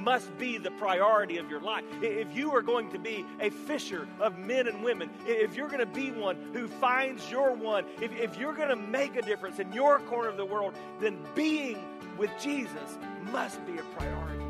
Must be the priority of your life. If you are going to be a fisher of men and women, if you're going to be one who finds your one, if, if you're going to make a difference in your corner of the world, then being with Jesus must be a priority.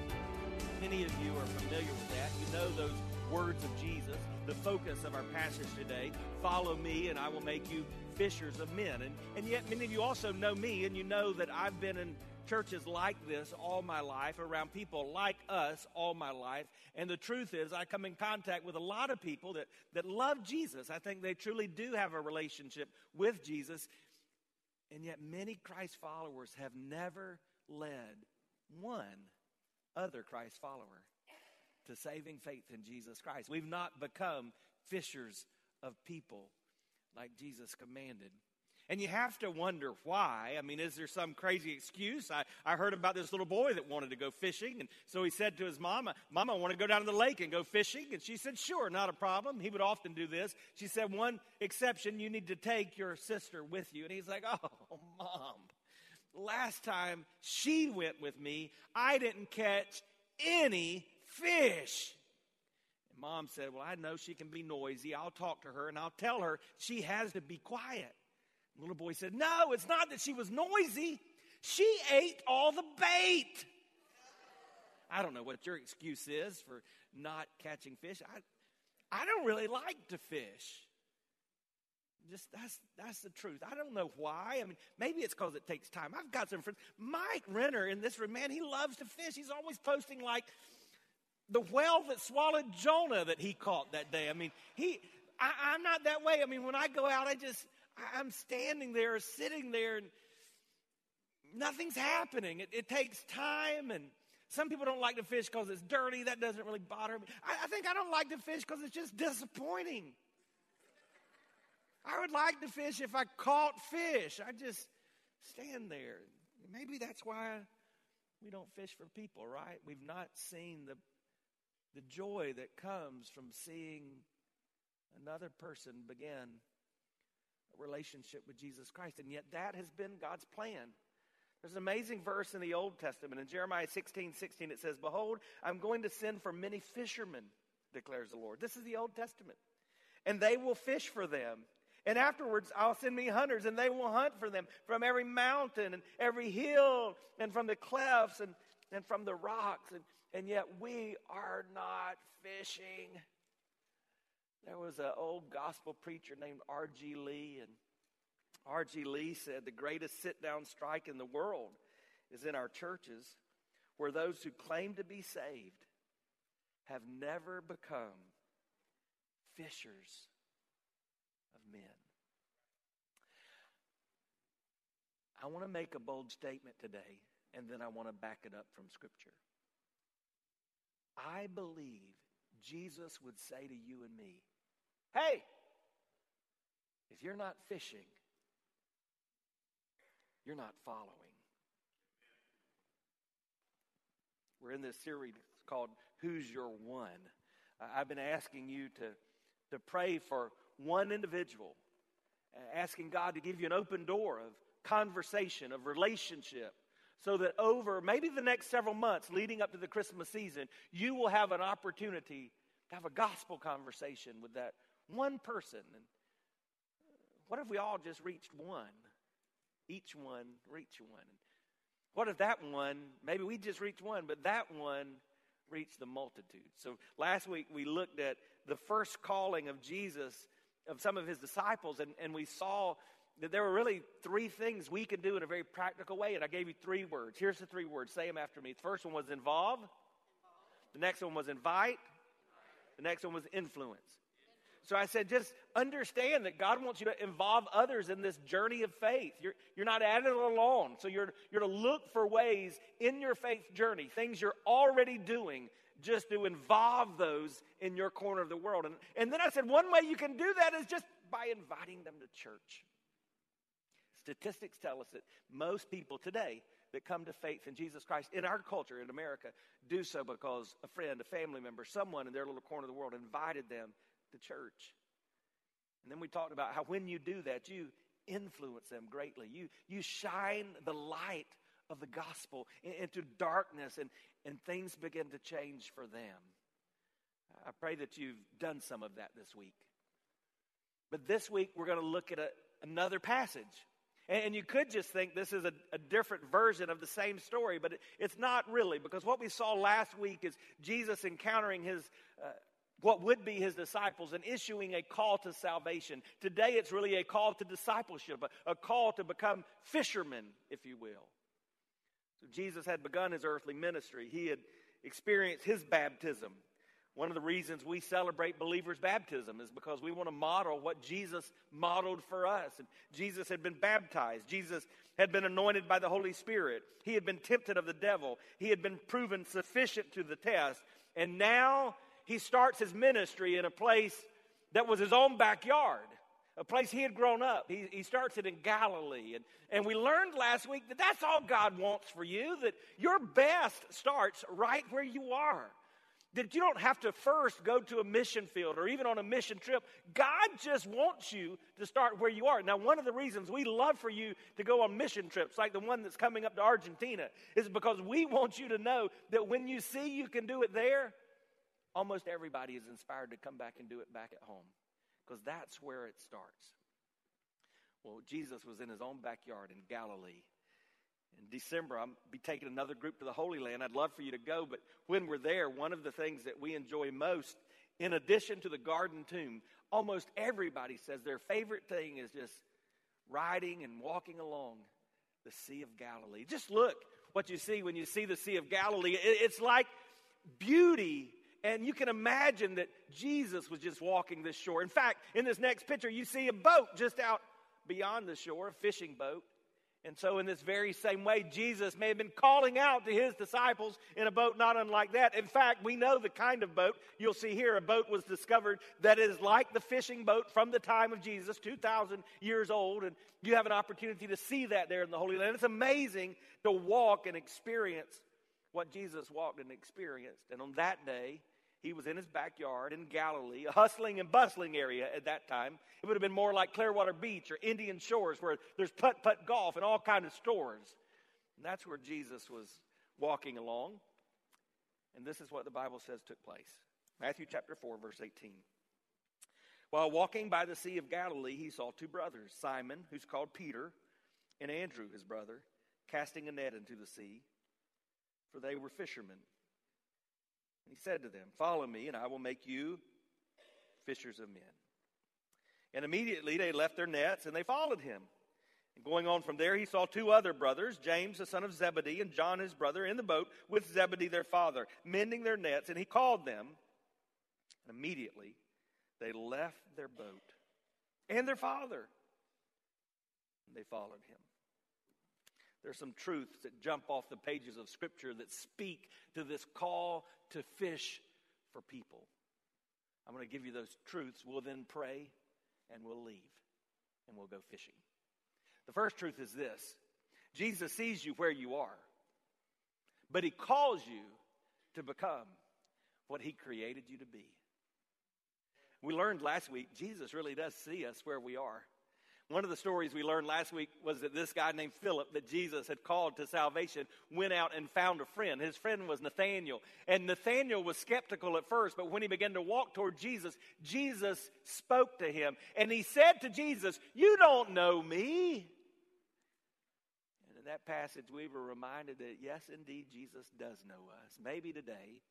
Of Jesus, the focus of our passage today. Follow me, and I will make you fishers of men. And, and yet, many of you also know me, and you know that I've been in churches like this all my life, around people like us all my life. And the truth is, I come in contact with a lot of people that, that love Jesus. I think they truly do have a relationship with Jesus. And yet, many Christ followers have never led one other Christ follower to saving faith in Jesus Christ. We've not become fishers of people like Jesus commanded. And you have to wonder why. I mean, is there some crazy excuse? I, I heard about this little boy that wanted to go fishing. And so he said to his mama, Mama, I want to go down to the lake and go fishing. And she said, Sure, not a problem. He would often do this. She said, One exception, you need to take your sister with you. And he's like, Oh, Mom, last time she went with me, I didn't catch any fish. And mom said, Well, I know she can be noisy. I'll talk to her and I'll tell her she has to be quiet. The little boy said, No, it's not that she was noisy. She ate all the bait. I don't know what your excuse is for not catching fish. I, I don't really like to fish. Just that's that's the truth. I don't know why. I mean, maybe it's because it takes time. I've got some friends. Mike Renner in this room, man, he loves to fish. He's always posting like the whale that swallowed Jonah that he caught that day. I mean, he I, I'm not that way. I mean, when I go out, I just I'm standing there, sitting there, and nothing's happening. It, it takes time, and some people don't like to fish because it's dirty. That doesn't really bother me. I, I think I don't like to fish because it's just disappointing. I would like to fish if I caught fish. I just stand there. Maybe that's why we don't fish for people, right? We've not seen the, the joy that comes from seeing another person begin a relationship with Jesus Christ. And yet, that has been God's plan. There's an amazing verse in the Old Testament. In Jeremiah 16 16, it says, Behold, I'm going to send for many fishermen, declares the Lord. This is the Old Testament. And they will fish for them. And afterwards, I'll send me hunters, and they will hunt for them from every mountain and every hill, and from the clefts and, and from the rocks. And, and yet, we are not fishing. There was an old gospel preacher named R.G. Lee, and R.G. Lee said the greatest sit down strike in the world is in our churches where those who claim to be saved have never become fishers of men. I want to make a bold statement today, and then I want to back it up from Scripture. I believe Jesus would say to you and me, Hey, if you're not fishing, you're not following. We're in this series called Who's Your One? I've been asking you to, to pray for one individual, asking God to give you an open door of conversation, of relationship, so that over maybe the next several months leading up to the Christmas season, you will have an opportunity to have a gospel conversation with that one person. And uh, what if we all just reached one? Each one reach one. What if that one, maybe we just reached one, but that one reached the multitude? So last week we looked at the first calling of Jesus, of some of his disciples, and, and we saw there were really three things we could do in a very practical way, and I gave you three words. Here's the three words. Say them after me. The first one was involve, the next one was invite, the next one was influence. So I said, just understand that God wants you to involve others in this journey of faith. You're, you're not at it alone. So you're, you're to look for ways in your faith journey, things you're already doing, just to involve those in your corner of the world. And, and then I said, one way you can do that is just by inviting them to church. Statistics tell us that most people today that come to faith in Jesus Christ in our culture in America do so because a friend, a family member, someone in their little corner of the world invited them to church. And then we talked about how when you do that, you influence them greatly. You, you shine the light of the gospel into darkness, and, and things begin to change for them. I pray that you've done some of that this week. But this week, we're going to look at a, another passage. And you could just think this is a, a, different version of the same story, but it, it's not really, because what we saw last week is Jesus encountering his uh, what would be his disciples and issuing a call to salvation. Today it's really a call to discipleship, a, a call to become fishermen, if you will. So Jesus had begun his earthly ministry. He had experienced his baptism. One of the reasons we celebrate believers' baptism is because we want to model what Jesus modeled for us. And Jesus had been baptized. Jesus had been anointed by the Holy Spirit. He had been tempted of the devil. He had been proven sufficient to the test. And now he starts his ministry in a place that was his own backyard, a place he had grown up. He, he starts it in Galilee. And, and we learned last week that that's all God wants for you, that your best starts right where you are. That you don't have to first go to a mission field or even on a mission trip. God just wants you to start where you are. Now, one of the reasons we love for you to go on mission trips, like the one that's coming up to Argentina, is because we want you to know that when you see you can do it there, almost everybody is inspired to come back and do it back at home because that's where it starts. Well, Jesus was in his own backyard in Galilee. In December, I'll be taking another group to the Holy Land. I'd love for you to go, but when we're there, one of the things that we enjoy most, in addition to the garden tomb, almost everybody says their favorite thing is just riding and walking along the Sea of Galilee. Just look what you see when you see the Sea of Galilee. It's like beauty and you can imagine that Jesus was just walking this shore. In fact, in this next picture, you see a boat just out beyond the shore, a fishing boat. And so, in this very same way, Jesus may have been calling out to his disciples in a boat not unlike that. In fact, we know the kind of boat. You'll see here a boat was discovered that is like the fishing boat from the time of Jesus, 2,000 years old. And you have an opportunity to see that there in the Holy Land. It's amazing to walk and experience what Jesus walked and experienced. And on that day, he was in his backyard in Galilee, a hustling and bustling area at that time. It would have been more like Clearwater Beach or Indian Shores where there's putt putt golf and all kind of stores. And that's where Jesus was walking along. And this is what the Bible says took place. Matthew chapter 4 verse 18. While walking by the Sea of Galilee, he saw two brothers, Simon, who's called Peter, and Andrew, his brother, casting a net into the sea, for they were fishermen. He said to them, Follow me, and I will make you fishers of men. And immediately they left their nets and they followed him. And going on from there, he saw two other brothers, James the son of Zebedee and John his brother, in the boat with Zebedee their father, mending their nets, and he called them. And immediately they left their boat and their father, and they followed him. There's some truths that jump off the pages of Scripture that speak to this call to fish for people. I'm going to give you those truths. We'll then pray and we'll leave and we'll go fishing. The first truth is this Jesus sees you where you are, but He calls you to become what He created you to be. We learned last week, Jesus really does see us where we are. One of the stories we learned last week was that this guy named Philip, that Jesus had called to salvation, went out and found a friend. His friend was Nathaniel. And Nathaniel was skeptical at first, but when he began to walk toward Jesus, Jesus spoke to him. And he said to Jesus, You don't know me. And In that passage, we were reminded that, yes, indeed, Jesus does know us. Maybe today,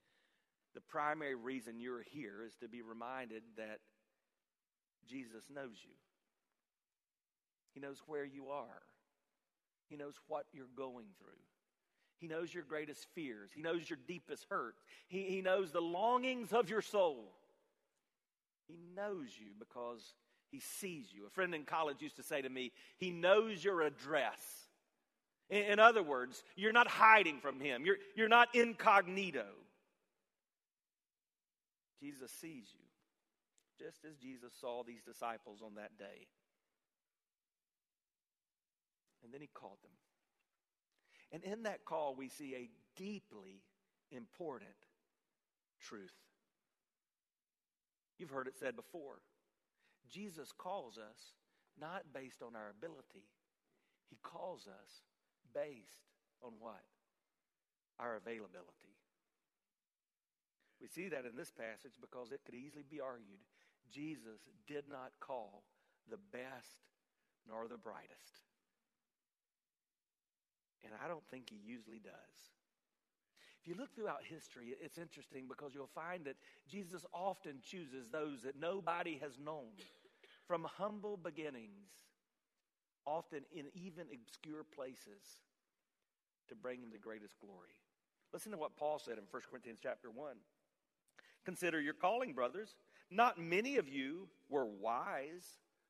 the primary reason you're here is to be reminded that Jesus knows you. He knows where you are, He knows what you're going through. He knows your greatest fears. He knows your deepest hurts. He, he knows the longings of your soul. He knows you because he sees you. A friend in college used to say to me, He knows your address. In, in other words, you're not hiding from him, you're, you're not incognito. Jesus sees you, just as Jesus saw these disciples on that day. And then he called them. And in that call, we see a deeply important truth. You've heard it said before. Jesus calls us not based on our ability, He calls us based on what? Our availability. We see that in this passage because it could easily be argued Jesus did not call the best nor the brightest. And I don't think he usually does. If you look throughout history, it's interesting because you'll find that Jesus often chooses those that nobody has known from humble beginnings, often in even obscure places, to bring him the greatest glory. Listen to what Paul said in 1 Corinthians chapter 1. Consider your calling, brothers. Not many of you were wise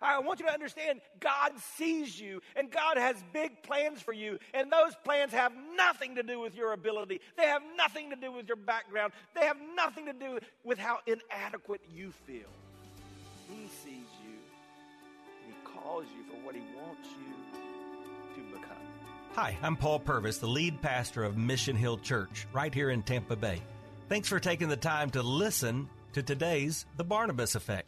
I want you to understand God sees you and God has big plans for you. And those plans have nothing to do with your ability, they have nothing to do with your background, they have nothing to do with how inadequate you feel. He sees you and He calls you for what He wants you to become. Hi, I'm Paul Purvis, the lead pastor of Mission Hill Church right here in Tampa Bay. Thanks for taking the time to listen to today's The Barnabas Effect.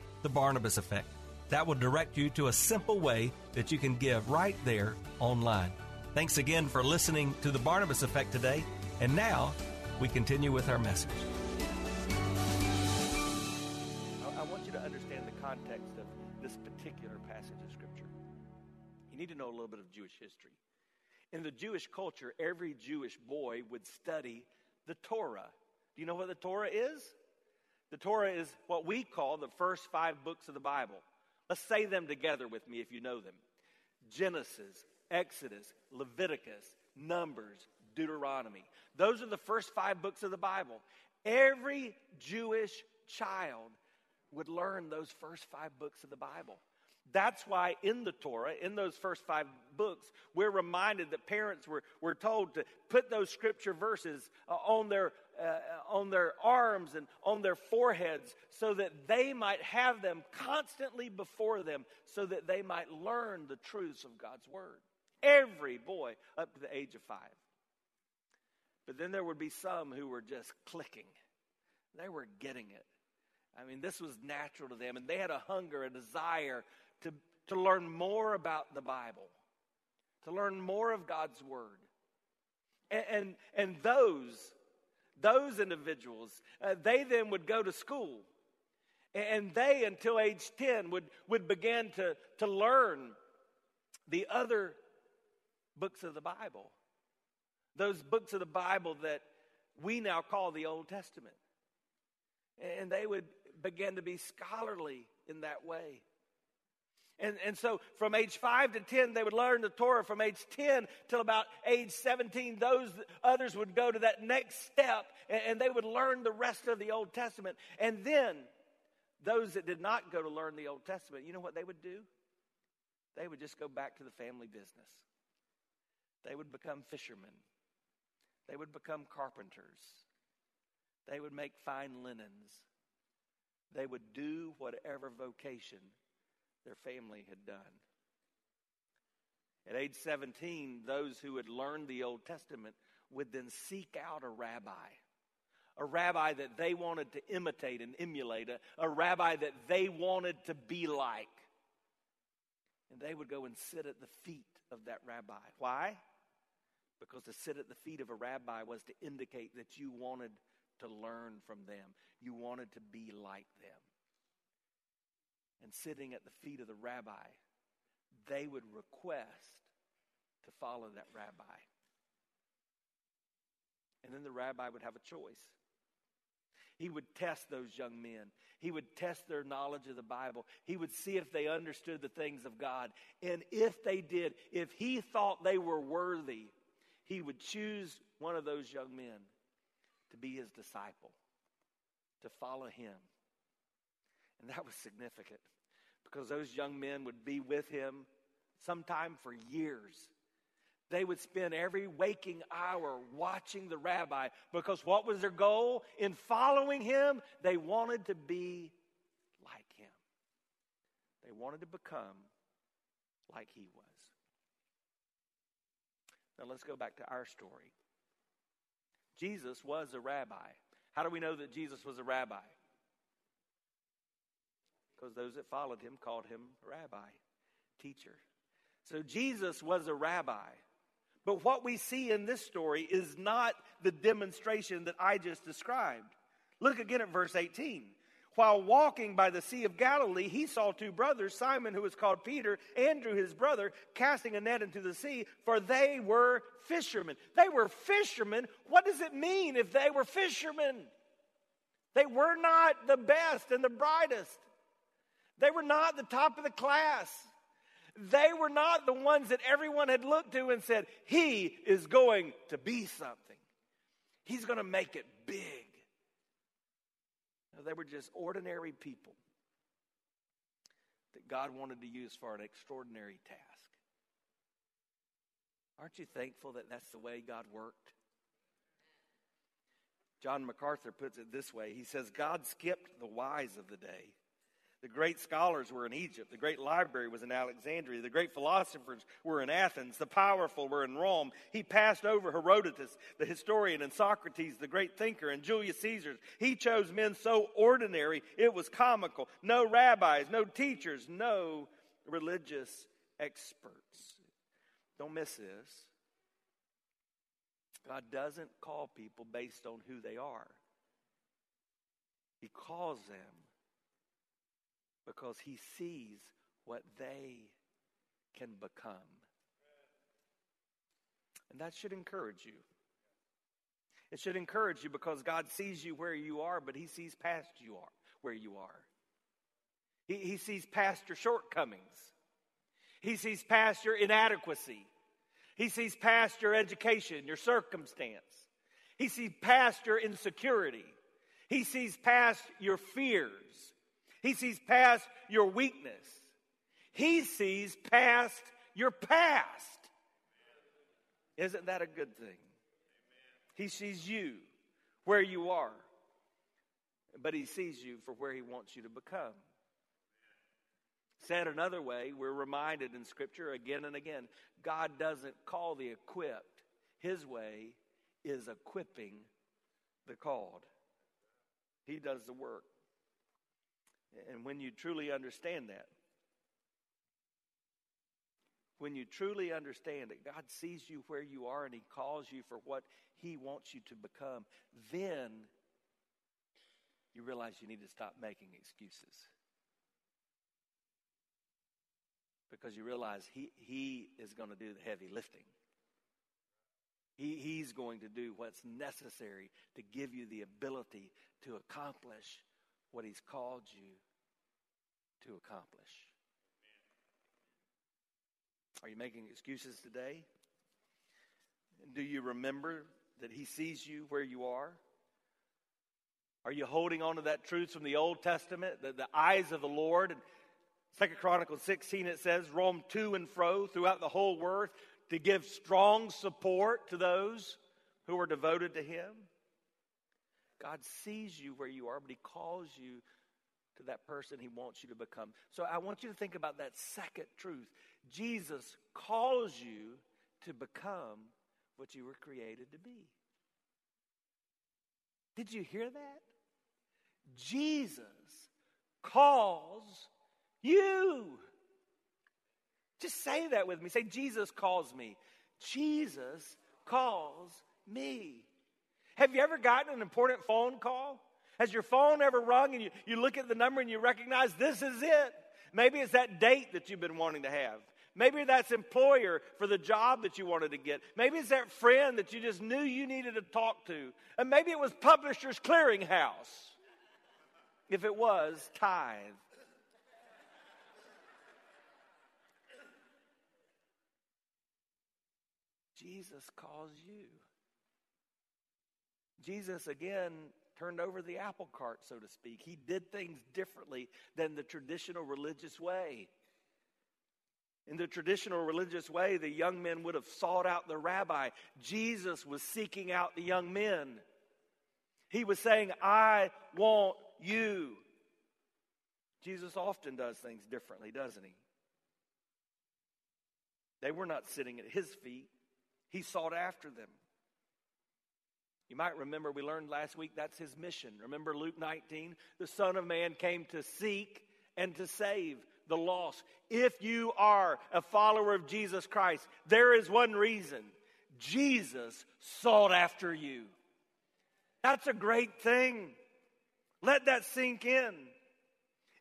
the Barnabas Effect. That will direct you to a simple way that you can give right there online. Thanks again for listening to the Barnabas Effect today. And now we continue with our message. I want you to understand the context of this particular passage of Scripture. You need to know a little bit of Jewish history. In the Jewish culture, every Jewish boy would study the Torah. Do you know what the Torah is? The Torah is what we call the first five books of the Bible. Let's say them together with me if you know them Genesis, Exodus, Leviticus, Numbers, Deuteronomy. Those are the first five books of the Bible. Every Jewish child would learn those first five books of the Bible. That's why in the Torah, in those first five books, we're reminded that parents were, were told to put those scripture verses uh, on, their, uh, on their arms and on their foreheads so that they might have them constantly before them so that they might learn the truths of God's Word. Every boy up to the age of five. But then there would be some who were just clicking, they were getting it. I mean, this was natural to them, and they had a hunger, a desire to, to learn more about the Bible, to learn more of God's Word. And, and, and those, those individuals, uh, they then would go to school. And they, until age 10, would, would begin to, to learn the other books of the Bible. Those books of the Bible that we now call the Old Testament. And they would begin to be scholarly in that way. And, and so from age 5 to 10, they would learn the Torah. From age 10 till about age 17, those others would go to that next step and, and they would learn the rest of the Old Testament. And then Those that did not go to learn the Old Testament, you know what they would do? They would just go back to the family business. They would become fishermen. They would become carpenters. They would make fine linens. They would do whatever vocation their family had done. At age 17, those who had learned the Old Testament would then seek out a rabbi, a rabbi that they wanted to imitate and emulate, a, a rabbi that they wanted to be like. And they would go and sit at the feet of that rabbi. Why? Because to sit at the feet of a rabbi was to indicate that you wanted to learn from them, you wanted to be like them. And sitting at the feet of the rabbi, they would request to follow that rabbi. And then the rabbi would have a choice. He would test those young men. He would test their knowledge of the Bible. He would see if they understood the things of God. And if they did, if he thought they were worthy, he would choose one of those young men to be his disciple, to follow him. And that was significant because those young men would be with him sometime for years. They would spend every waking hour watching the rabbi because what was their goal? In following him, they wanted to be like him. They wanted to become like he was. Now let's go back to our story. Jesus was a rabbi. How do we know that Jesus was a rabbi? Because those that followed him called him rabbi, teacher. So Jesus was a rabbi. But what we see in this story is not the demonstration that I just described. Look again at verse 18. While walking by the Sea of Galilee, he saw two brothers, Simon, who was called Peter, Andrew, his brother, casting a net into the sea, for they were fishermen. They were fishermen. What does it mean if they were fishermen? They were not the best and the brightest. They were not the top of the class. They were not the ones that everyone had looked to and said, He is going to be something. He's going to make it big. No, they were just ordinary people that God wanted to use for an extraordinary task. Aren't you thankful that that's the way God worked? John MacArthur puts it this way He says, God skipped the wise of the day the great scholars were in Egypt. The great library was in Alexandria. The great philosophers were in Athens. The powerful were in Rome. He passed over Herodotus, the historian, and Socrates, the great thinker, and Julius Caesar. He chose men so ordinary it was comical. No rabbis, no teachers, no religious experts. Don't miss this. God doesn't call people based on who they are, He calls them because he sees what they can become. And that should encourage you. It should encourage you because God sees you where you are, but he sees past you are where you are. He, he sees past your shortcomings. He sees past your inadequacy. He sees past your education, your circumstance. He sees past your insecurity. He sees past your fears. He sees past your weakness. He sees past your past. Isn't that a good thing? He sees you where you are, but he sees you for where he wants you to become. Said another way, we're reminded in Scripture again and again God doesn't call the equipped, His way is equipping the called. He does the work. And when you truly understand that, when you truly understand that God sees you where you are and He calls you for what He wants you to become, then you realize you need to stop making excuses. Because you realize He, he is going to do the heavy lifting. He, he's going to do what's necessary to give you the ability to accomplish what He's called you to accomplish. Are you making excuses today? Do you remember that He sees you where you are? Are you holding on to that truth from the Old Testament, the, the eyes of the Lord? And Second Chronicles 16, it says, roam to and fro throughout the whole earth to give strong support to those who are devoted to Him. God sees you where you are, but He calls you to that person He wants you to become. So I want you to think about that second truth. Jesus calls you to become what you were created to be. Did you hear that? Jesus calls you. Just say that with me. Say, Jesus calls me. Jesus calls me. Have you ever gotten an important phone call? Has your phone ever rung and you, you look at the number and you recognize this is it? Maybe it's that date that you've been wanting to have. Maybe that's employer for the job that you wanted to get. Maybe it's that friend that you just knew you needed to talk to. And maybe it was Publishers Clearinghouse. If it was, tithe. Jesus calls you. Jesus, again, turned over the apple cart, so to speak. He did things differently than the traditional religious way. In the traditional religious way, the young men would have sought out the rabbi. Jesus was seeking out the young men. He was saying, I want you. Jesus often does things differently, doesn't he? They were not sitting at his feet, he sought after them. You might remember we learned last week that's his mission. Remember Luke 19? The Son of Man came to seek and to save the lost. If you are a follower of Jesus Christ, there is one reason Jesus sought after you. That's a great thing. Let that sink in.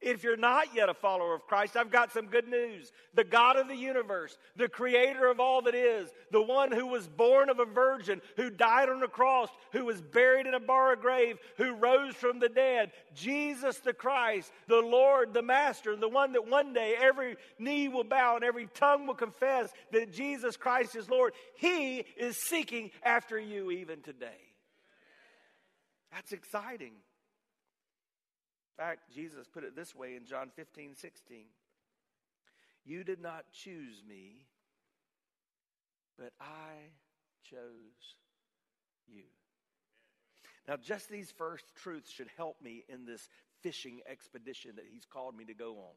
If you're not yet a follower of Christ, I've got some good news. The God of the universe, the creator of all that is, the one who was born of a virgin, who died on a cross, who was buried in a bar grave, who rose from the dead, Jesus the Christ, the Lord, the Master, the one that one day every knee will bow and every tongue will confess that Jesus Christ is Lord. He is seeking after you even today. That's exciting fact, Jesus put it this way in John 15, 16. You did not choose me, but I chose you. Now, just these first truths should help me in this fishing expedition that he's called me to go on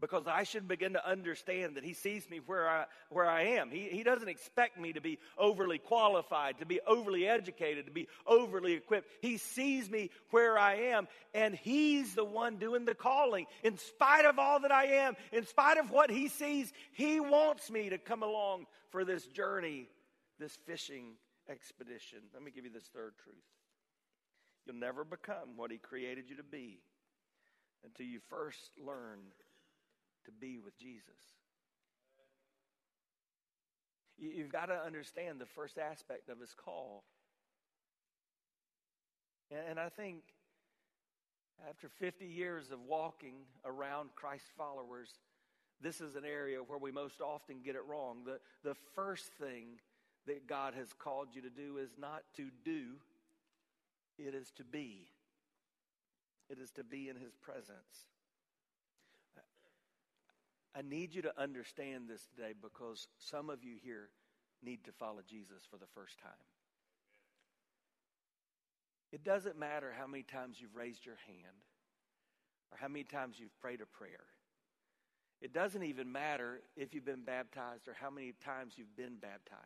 because I should begin to understand that He sees me where I, where I am. He, he doesn't expect me to be overly qualified, to be overly educated, to be overly equipped. He sees me where I am, and He's the one doing the calling. In spite of all that I am, in spite of what He sees, He wants me to come along for this journey, this fishing expedition. Let me give you this third truth. You'll never become what He created you to be until you first learn to be with Jesus. You've got to understand the first aspect of his call. And I think after 50 years of walking around Christ followers, this is an area where we most often get it wrong. The, the first thing that God has called you to do is not to do, it is to be. It is to be in his presence. I need you to understand this today because some of you here need to follow Jesus for the first time. It doesn't matter how many times you've raised your hand or how many times you've prayed a prayer. It doesn't even matter if you've been baptized or how many times you've been baptized.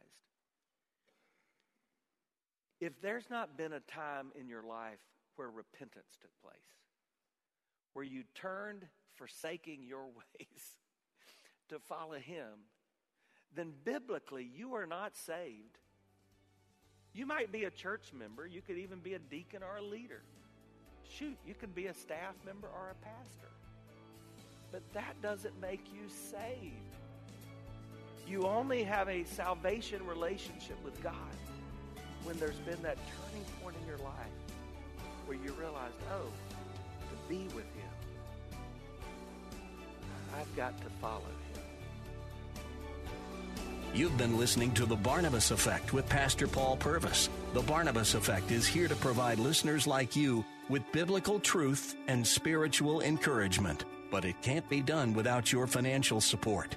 If there's not been a time in your life where repentance took place, where you turned, forsaking your ways, to follow Him, then biblically you are not saved. You might be a church member, you could even be a deacon or a leader. Shoot, you could be a staff member or a pastor. But that doesn't make you saved. You only have a salvation relationship with God when there's been that turning point in your life where you realized, oh, to be with Him, got to follow You've been listening to The Barnabas Effect with Pastor Paul Purvis. The Barnabas Effect is here to provide listeners like you with biblical truth and spiritual encouragement. But it can't be done without your financial support.